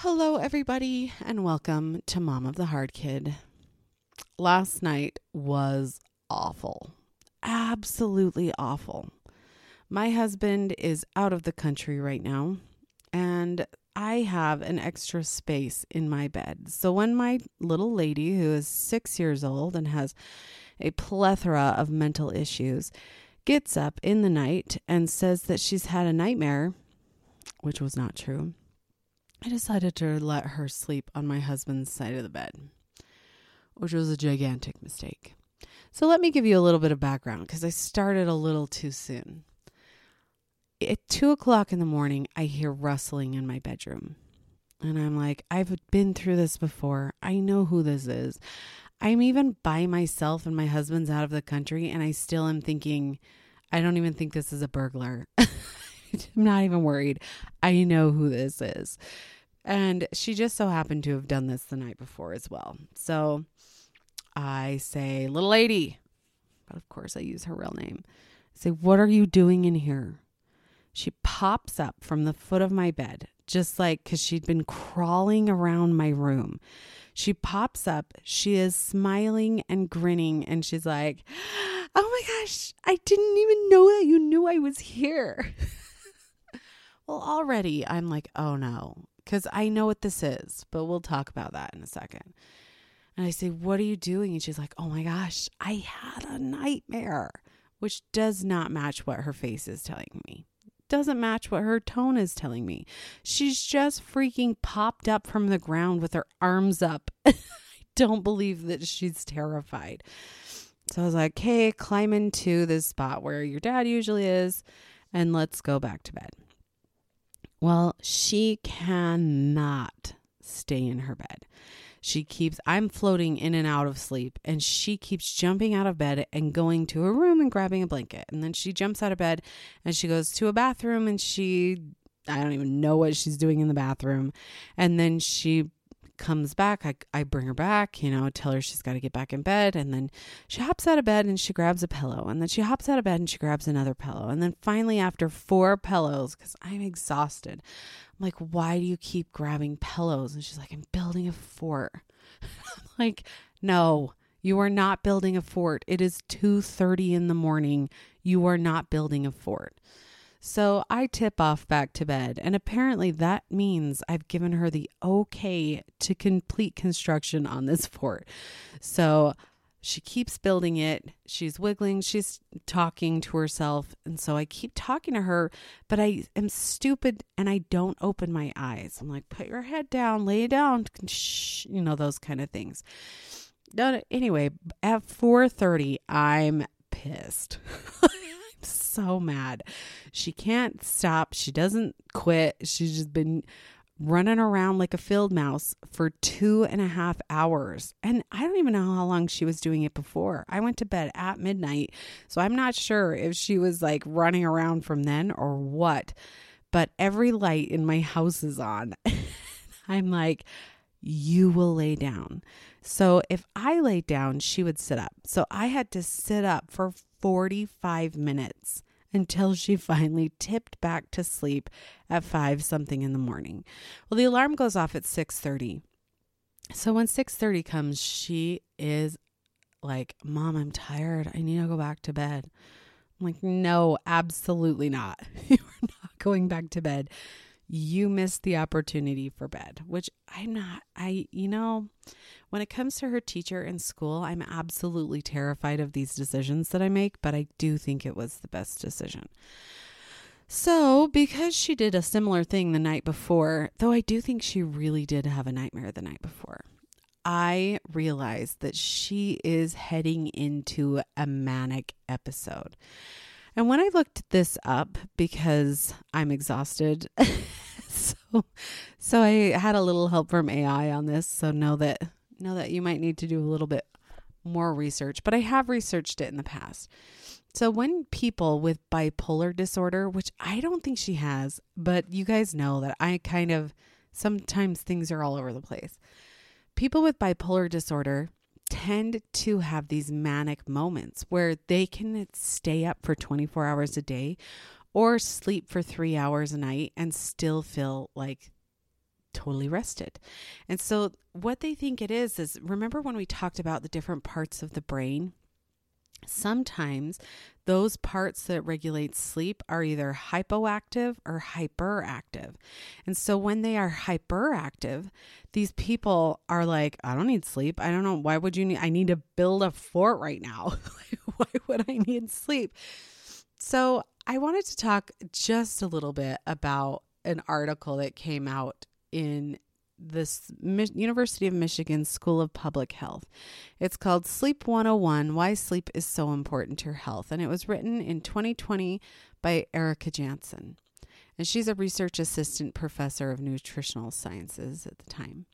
Hello, everybody, and welcome to Mom of the Hard Kid. Last night was awful. Absolutely awful. My husband is out of the country right now, and I have an extra space in my bed. So when my little lady, who is six years old and has a plethora of mental issues, gets up in the night and says that she's had a nightmare, which was not true I decided to let her sleep on my husband's side of the bed, which was a gigantic mistake. So, let me give you a little bit of background because I started a little too soon. At two o'clock in the morning, I hear rustling in my bedroom. And I'm like, I've been through this before. I know who this is. I'm even by myself and my husband's out of the country, and I still am thinking, I don't even think this is a burglar. I'm not even worried. I know who this is. And she just so happened to have done this the night before as well. So I say, Little lady, but of course I use her real name. I say, What are you doing in here? She pops up from the foot of my bed, just like because she'd been crawling around my room. She pops up, she is smiling and grinning, and she's like, Oh my gosh, I didn't even know that you knew I was here. well, already I'm like, Oh no, because I know what this is, but we'll talk about that in a second. And I say, What are you doing? And she's like, Oh my gosh, I had a nightmare, which does not match what her face is telling me. Doesn't match what her tone is telling me. She's just freaking popped up from the ground with her arms up. I don't believe that she's terrified. So I was like, Hey, climb into this spot where your dad usually is, and let's go back to bed. Well, she cannot stay in her bed. She keeps, I'm floating in and out of sleep, and she keeps jumping out of bed and going to her room and grabbing a blanket. And then she jumps out of bed and she goes to a bathroom and she, I don't even know what she's doing in the bathroom. And then she comes back, I, I bring her back, you know, tell her she's got to get back in bed. And then she hops out of bed and she grabs a pillow. And then she hops out of bed and she grabs another pillow. And then finally, after four pillows, because I'm exhausted, I'm like, why do you keep grabbing pillows? And she's like, I'm building a fort. I'm like, no. You are not building a fort. It is 2:30 in the morning. You are not building a fort. So I tip off back to bed, and apparently that means I've given her the okay to complete construction on this fort. So she keeps building it. She's wiggling, she's talking to herself. And so I keep talking to her, but I am stupid and I don't open my eyes. I'm like, put your head down, lay down, shh, you know, those kind of things. No, Anyway, at 4:30, I'm pissed. so mad. She can't stop. She doesn't quit. She's just been running around like a field mouse for two and a half hours. And I don't even know how long she was doing it before. I went to bed at midnight. So I'm not sure if she was like running around from then or what. But every light in my house is on. I'm like, you will lay down. So if I lay down, she would sit up. So I had to sit up for 45 minutes until she finally tipped back to sleep at 5 something in the morning. Well, the alarm goes off at 6:30. So when 6:30 comes, she is like, "Mom, I'm tired. I need to go back to bed." I'm like, "No, absolutely not. You're not going back to bed you missed the opportunity for bed, which I'm not. I, you know, when it comes to her teacher in school, I'm absolutely terrified of these decisions that I make, but I do think it was the best decision. So, because she did a similar thing the night before, though I do think she really did have a nightmare the night before, I realized that she is heading into a manic episode. And when I looked this up because I'm exhausted, so so I had a little help from AI on this. So know that know that you might need to do a little bit more research, but I have researched it in the past. So when people with bipolar disorder, which I don't think she has, but you guys know that I kind of sometimes things are all over the place. People with bipolar disorder tend to have these manic moments where they can stay up for 24 hours a day or sleep for three hours a night and still feel like totally rested. And so, what they think it is is remember when we talked about the different parts of the brain? Sometimes those parts that regulate sleep are either hypoactive or hyperactive. And so when they are hyperactive, these people are like, I don't need sleep. I don't know. Why would you need? I need to build a fort right now. why would I need sleep? So I wanted to talk just a little bit about an article that came out in this Mi- University of Michigan School of Public Health. It's called Sleep 101 Why Sleep is So Important to Your Health. And it was written in 2020 by Erica Jansen. And she's a research assistant professor of nutritional sciences at the time.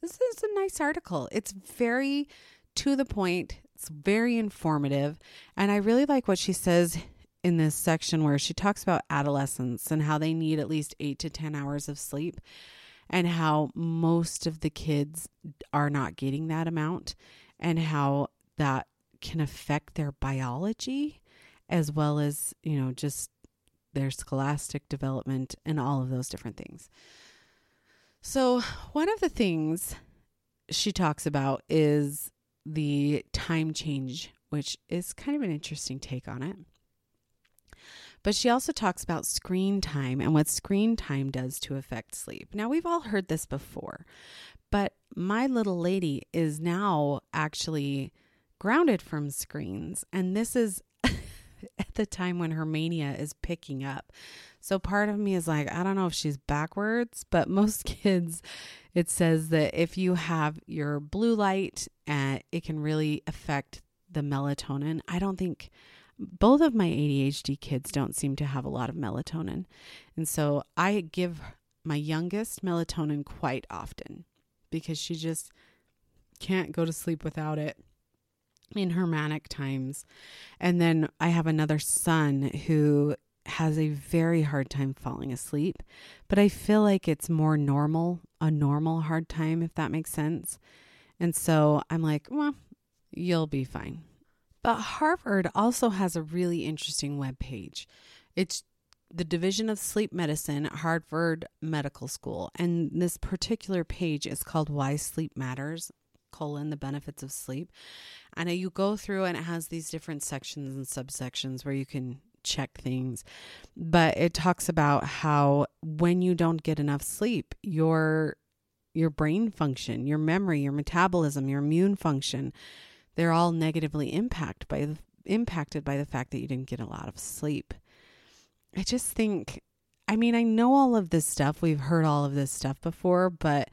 This is a nice article. It's very to the point, it's very informative. And I really like what she says in this section where she talks about adolescents and how they need at least eight to 10 hours of sleep and how most of the kids are not getting that amount and how that can affect their biology as well as, you know, just their scholastic development and all of those different things. So, one of the things she talks about is the time change, which is kind of an interesting take on it. But she also talks about screen time and what screen time does to affect sleep. Now, we've all heard this before, but my little lady is now actually grounded from screens. And this is at the time when her mania is picking up. So part of me is like, I don't know if she's backwards, but most kids, it says that if you have your blue light, uh, it can really affect the melatonin. I don't think both of my ADHD kids don't seem to have a lot of melatonin. And so I give my youngest melatonin quite often because she just can't go to sleep without it in her manic times. And then I have another son who has a very hard time falling asleep, but I feel like it's more normal, a normal hard time, if that makes sense. And so I'm like, well, you'll be fine. But Harvard also has a really interesting web page. It's the Division of Sleep Medicine at Harvard Medical School. And this particular page is called Why Sleep Matters, colon, the benefits of sleep. And you go through and it has these different sections and subsections where you can check things. But it talks about how when you don't get enough sleep, your your brain function, your memory, your metabolism, your immune function, they're all negatively impacted by the, impacted by the fact that you didn't get a lot of sleep. I just think I mean, I know all of this stuff. We've heard all of this stuff before, but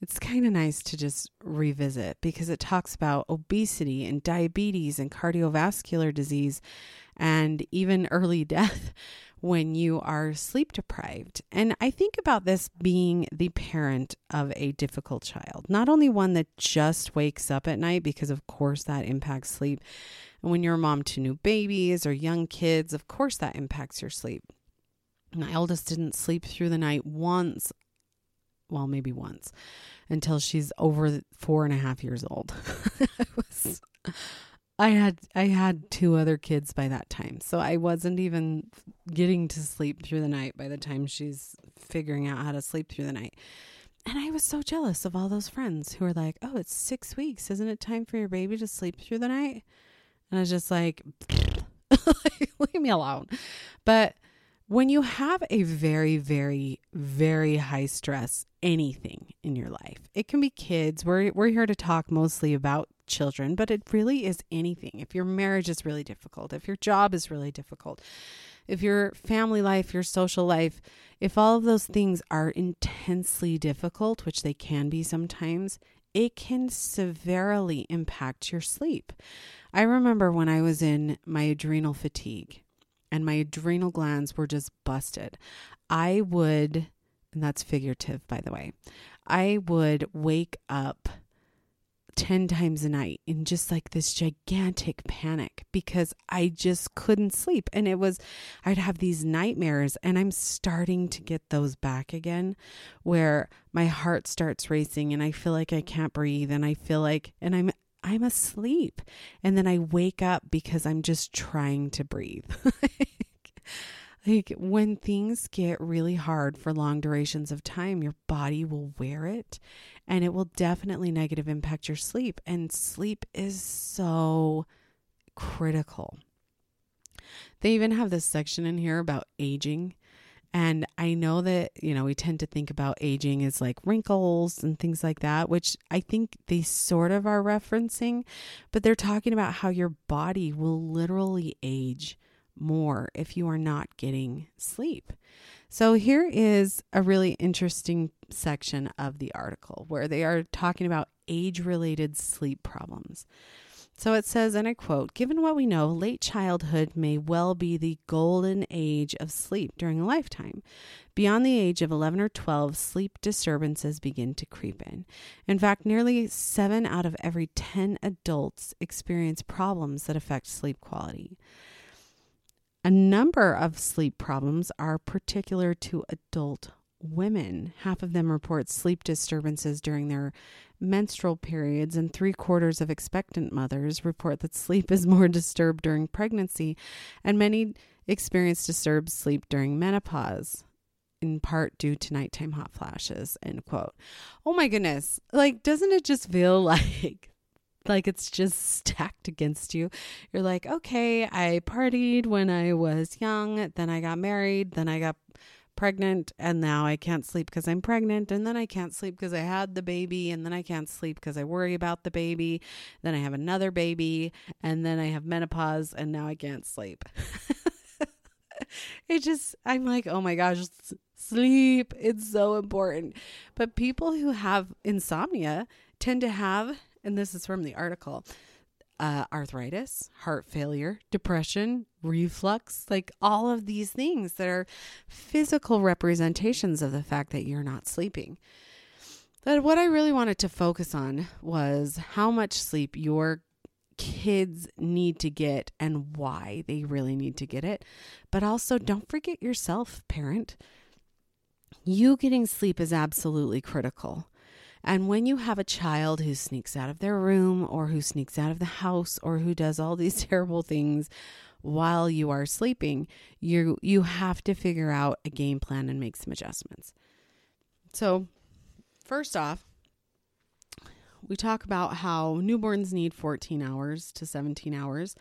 it's kind of nice to just revisit because it talks about obesity and diabetes and cardiovascular disease and even early death when you are sleep deprived. And I think about this being the parent of a difficult child, not only one that just wakes up at night, because of course that impacts sleep. And when you're a mom to new babies or young kids, of course that impacts your sleep. My eldest didn't sleep through the night once, well, maybe once, until she's over four and a half years old. Was I had I had two other kids by that time. So I wasn't even getting to sleep through the night by the time she's figuring out how to sleep through the night. And I was so jealous of all those friends who were like, "Oh, it's 6 weeks. Isn't it time for your baby to sleep through the night?" And I was just like, "Leave me alone." But when you have a very, very, very high stress anything in your life, it can be kids. We're, we're here to talk mostly about children, but it really is anything. If your marriage is really difficult, if your job is really difficult, if your family life, your social life, if all of those things are intensely difficult, which they can be sometimes, it can severely impact your sleep. I remember when I was in my adrenal fatigue and my adrenal glands were just busted. I would, and that's figurative, by the way, I would wake up 10 times a night in just like this gigantic panic because I just couldn't sleep. And it was, I'd have these nightmares, and I'm starting to get those back again where my heart starts racing and I feel like I can't breathe. And I feel like, and I'm, I'm asleep. And then I wake up because I'm just trying to breathe. Like when things get really hard for long durations of time, your body will wear it and it will definitely negative impact your sleep. And sleep is so critical. They even have this section in here about aging. And I know that, you know, we tend to think about aging as like wrinkles and things like that, which I think they sort of are referencing, but they're talking about how your body will literally age more if you are not getting sleep. So here is a really interesting section of the article where they are talking about age related sleep problems. So it says, and I quote, given what we know, late childhood may well be the golden age of sleep during a lifetime. Beyond the age of 11 or 12, sleep disturbances begin to creep in. In fact, nearly seven out of every 10 adults experience problems that affect sleep quality. A number of sleep problems are particular to adult women. Half of them report sleep disturbances during their menstrual periods, and three quarters of expectant mothers report that sleep is more disturbed during pregnancy, and many experience disturbed sleep during menopause. In part due to nighttime hot flashes, end quote. Oh my goodness. Like, doesn't it just feel like like it's just stacked against you. You're like, okay, I partied when I was young, then I got married, then I got pregnant and now I can't sleep because I'm pregnant and then I can't sleep because I had the baby and then I can't sleep because I worry about the baby. Then I have another baby and then I have menopause and now I can't sleep. it just I'm like, "Oh my gosh, sleep. It's so important." But people who have insomnia tend to have and this is from the article uh, arthritis, heart failure, depression, reflux, like all of these things that are physical representations of the fact that you're not sleeping. But what I really wanted to focus on was how much sleep your kids need to get and why they really need to get it. But also, don't forget yourself, parent. You getting sleep is absolutely critical. And when you have a child who sneaks out of their room or who sneaks out of the house or who does all these terrible things while you are sleeping, you you have to figure out a game plan and make some adjustments. So, first off, we talk about how newborns need 14 hours to 17 hours.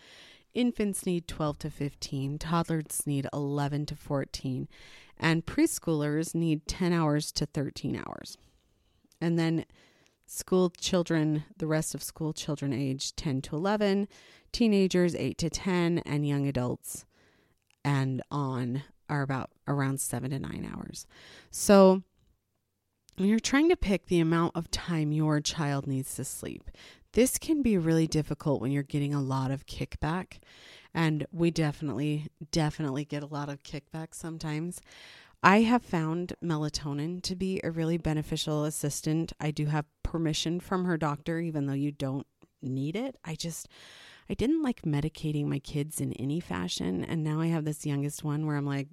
Infants need 12 to 15, toddlers need 11 to 14, and preschoolers need 10 hours to 13 hours. And then school children, the rest of school children age 10 to 11, teenagers 8 to 10, and young adults and on are about around 7 to 9 hours. So when you're trying to pick the amount of time your child needs to sleep, this can be really difficult when you're getting a lot of kickback. And we definitely, definitely get a lot of kickback sometimes. I have found melatonin to be a really beneficial assistant. I do have permission from her doctor, even though you don't need it. I just, I didn't like medicating my kids in any fashion. And now I have this youngest one where I'm like,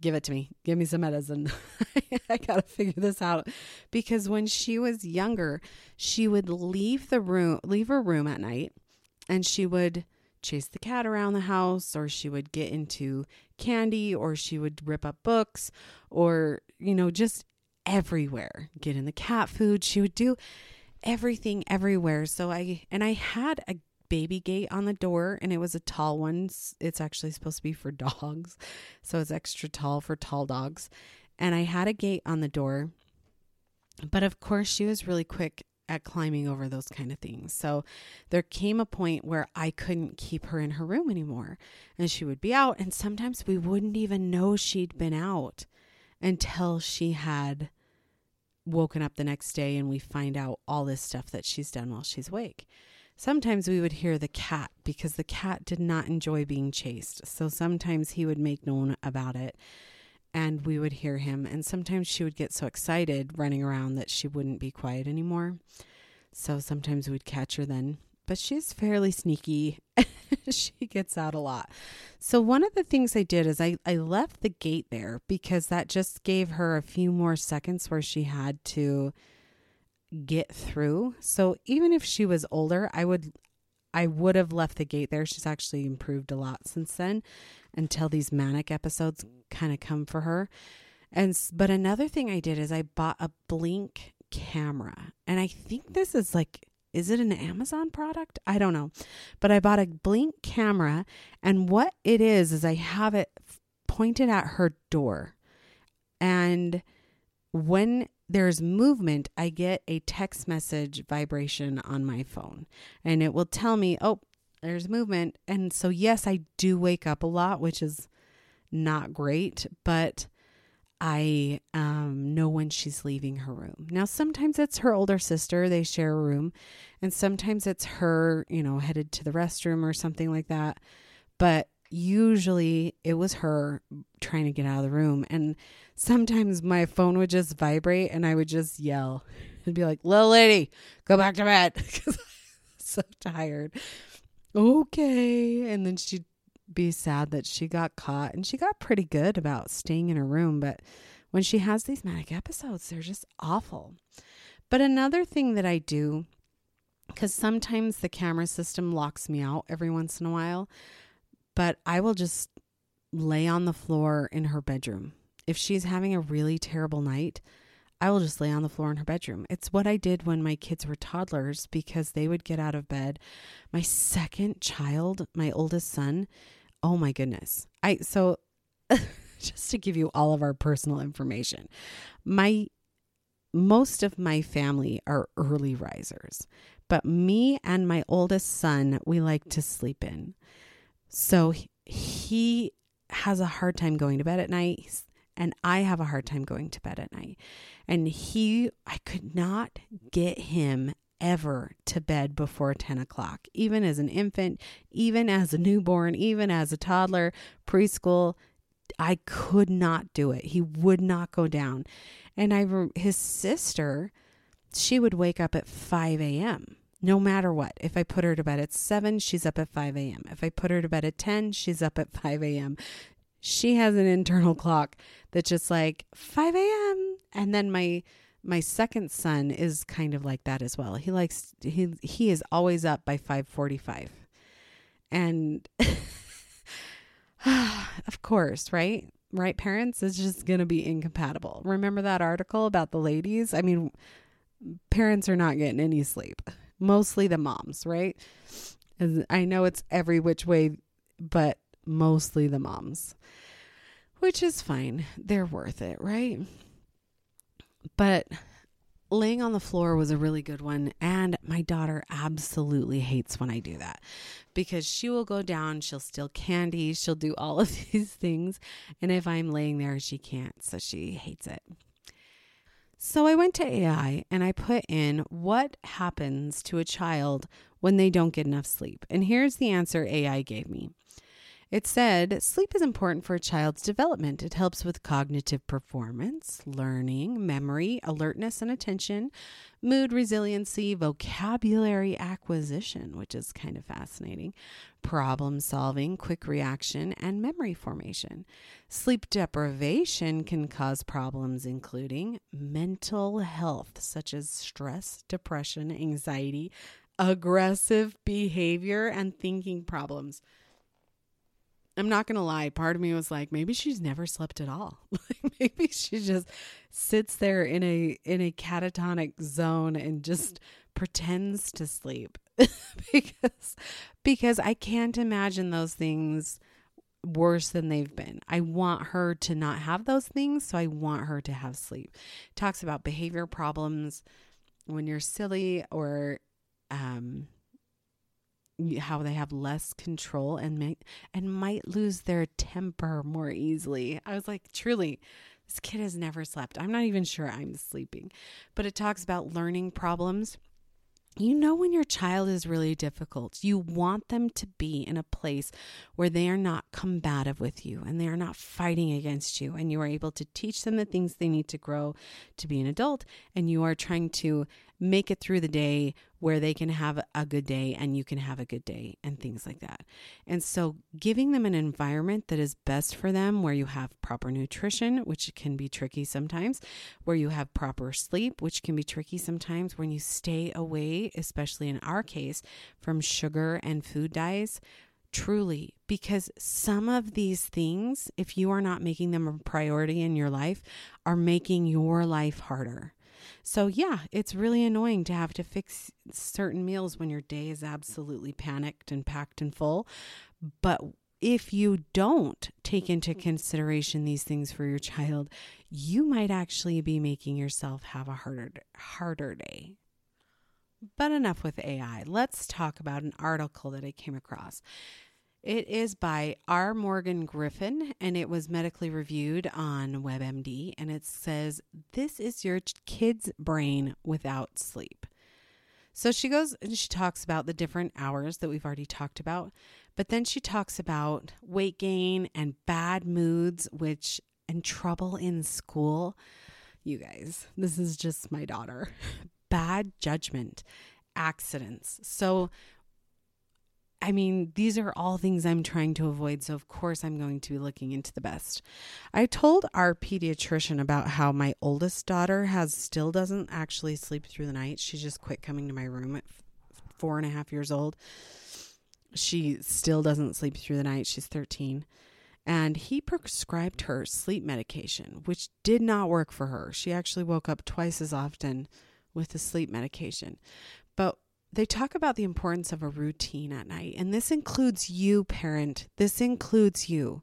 give it to me, give me some medicine. I got to figure this out. Because when she was younger, she would leave the room, leave her room at night, and she would chase the cat around the house or she would get into candy or she would rip up books or you know just everywhere get in the cat food. She would do everything everywhere. So i and i had a baby gate on the door and it was a tall one. It's actually supposed to be for dogs. So it's extra tall for tall dogs. And i had a gate on the door but of course she was really quick at climbing over those kind of things. So there came a point where I couldn't keep her in her room anymore. And she would be out, and sometimes we wouldn't even know she'd been out until she had woken up the next day and we find out all this stuff that she's done while she's awake. Sometimes we would hear the cat because the cat did not enjoy being chased. So sometimes he would make known about it and we would hear him. And sometimes she would get so excited running around that she wouldn't be quiet anymore. So sometimes we'd catch her then. But she's fairly sneaky. she gets out a lot. So one of the things I did is I, I left the gate there because that just gave her a few more seconds where she had to get through. So even if she was older, I would I would have left the gate there. She's actually improved a lot since then until these manic episodes kind of come for her. And but another thing I did is I bought a blink camera. And I think this is like is it an Amazon product? I don't know. But I bought a blink camera and what it is is I have it pointed at her door. And when there's movement, I get a text message vibration on my phone and it will tell me, oh, there's movement. And so, yes, I do wake up a lot, which is not great, but I um, know when she's leaving her room. Now, sometimes it's her older sister, they share a room, and sometimes it's her, you know, headed to the restroom or something like that. But usually it was her trying to get out of the room. And sometimes my phone would just vibrate and I would just yell and be like, little lady, go back to bed because I'm so tired. Okay. And then she'd be sad that she got caught and she got pretty good about staying in her room. But when she has these manic episodes, they're just awful. But another thing that I do, because sometimes the camera system locks me out every once in a while, but I will just lay on the floor in her bedroom. If she's having a really terrible night, I will just lay on the floor in her bedroom. It's what I did when my kids were toddlers because they would get out of bed. My second child, my oldest son, oh my goodness. I so just to give you all of our personal information. My most of my family are early risers, but me and my oldest son, we like to sleep in. So he has a hard time going to bed at night and I have a hard time going to bed at night. And he, I could not get him ever to bed before 10 o'clock, even as an infant, even as a newborn, even as a toddler, preschool. I could not do it. He would not go down. And I, his sister, she would wake up at 5 a.m no matter what. If I put her to bed at 7, she's up at 5 a.m. If I put her to bed at 10, she's up at 5 a.m. She has an internal clock that's just like 5 a.m. And then my my second son is kind of like that as well. He likes he he is always up by 5:45. And of course, right? Right parents is just going to be incompatible. Remember that article about the ladies? I mean, parents are not getting any sleep mostly the moms, right? I know it's every which way, but mostly the moms, which is fine. They're worth it, right? But laying on the floor was a really good one. And my daughter absolutely hates when I do that because she will go down, she'll steal candy, she'll do all of these things. And if I'm laying there, she can't. So she hates it. So I went to AI and I put in what happens to a child when they don't get enough sleep. And here's the answer AI gave me. It said sleep is important for a child's development. It helps with cognitive performance, learning, memory, alertness and attention, mood resiliency, vocabulary acquisition, which is kind of fascinating, problem solving, quick reaction, and memory formation. Sleep deprivation can cause problems including mental health, such as stress, depression, anxiety, aggressive behavior, and thinking problems. I'm not going to lie. Part of me was like, maybe she's never slept at all. maybe she just sits there in a in a catatonic zone and just pretends to sleep because because I can't imagine those things worse than they've been. I want her to not have those things, so I want her to have sleep. talks about behavior problems when you're silly or um how they have less control and may, and might lose their temper more easily. I was like, truly, this kid has never slept. I'm not even sure I'm sleeping. But it talks about learning problems you know when your child is really difficult, you want them to be in a place where they are not combative with you and they are not fighting against you, and you are able to teach them the things they need to grow to be an adult, and you are trying to make it through the day where they can have a good day and you can have a good day and things like that. And so giving them an environment that is best for them where you have proper nutrition, which can be tricky sometimes, where you have proper sleep, which can be tricky sometimes when you stay away, especially in our case, from sugar and food dyes truly because some of these things if you are not making them a priority in your life are making your life harder so, yeah, it's really annoying to have to fix certain meals when your day is absolutely panicked and packed and full. But if you don't take into mm-hmm. consideration these things for your child, you might actually be making yourself have a harder harder day. But enough with AI. Let's talk about an article that I came across. It is by R. Morgan Griffin and it was medically reviewed on WebMD. And it says, This is your kid's brain without sleep. So she goes and she talks about the different hours that we've already talked about. But then she talks about weight gain and bad moods, which and trouble in school. You guys, this is just my daughter. Bad judgment, accidents. So I mean, these are all things I'm trying to avoid. So, of course, I'm going to be looking into the best. I told our pediatrician about how my oldest daughter has still doesn't actually sleep through the night. She just quit coming to my room at four and a half years old. She still doesn't sleep through the night. She's 13. And he prescribed her sleep medication, which did not work for her. She actually woke up twice as often with the sleep medication. But they talk about the importance of a routine at night. And this includes you, parent. This includes you.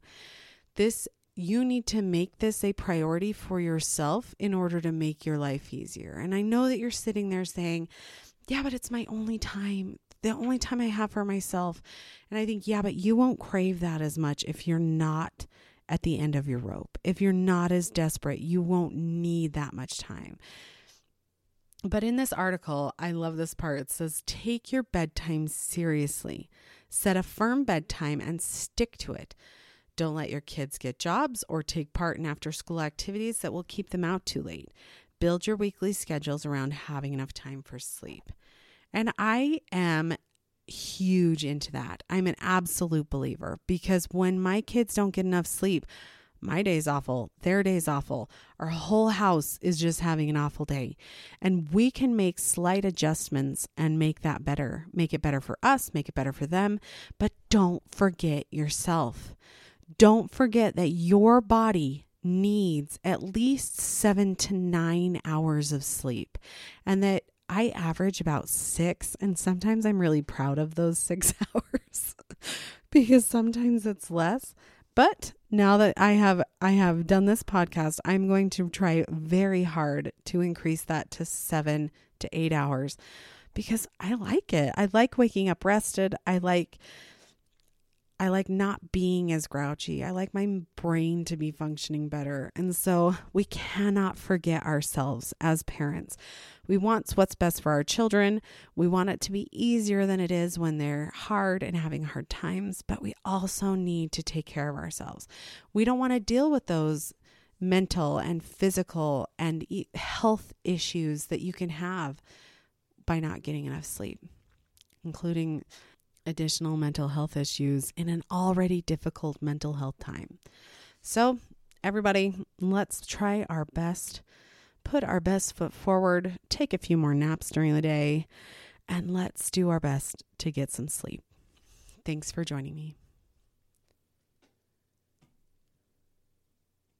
This you need to make this a priority for yourself in order to make your life easier. And I know that you're sitting there saying, Yeah, but it's my only time, the only time I have for myself. And I think, Yeah, but you won't crave that as much if you're not at the end of your rope. If you're not as desperate, you won't need that much time. But in this article, I love this part. It says, Take your bedtime seriously. Set a firm bedtime and stick to it. Don't let your kids get jobs or take part in after school activities that will keep them out too late. Build your weekly schedules around having enough time for sleep. And I am huge into that. I'm an absolute believer because when my kids don't get enough sleep, my day's awful, their day's awful, our whole house is just having an awful day. And we can make slight adjustments and make that better, make it better for us, make it better for them. But don't forget yourself. Don't forget that your body needs at least seven to nine hours of sleep and that I average about six, and sometimes I'm really proud of those six hours because sometimes it's less. But now that I have I have done this podcast, I'm going to try very hard to increase that to 7 to 8 hours because I like it. I like waking up rested. I like I like not being as grouchy. I like my brain to be functioning better. And so we cannot forget ourselves as parents. We want what's best for our children. We want it to be easier than it is when they're hard and having hard times, but we also need to take care of ourselves. We don't want to deal with those mental and physical and health issues that you can have by not getting enough sleep, including additional mental health issues in an already difficult mental health time. So, everybody, let's try our best, put our best foot forward, take a few more naps during the day, and let's do our best to get some sleep. Thanks for joining me.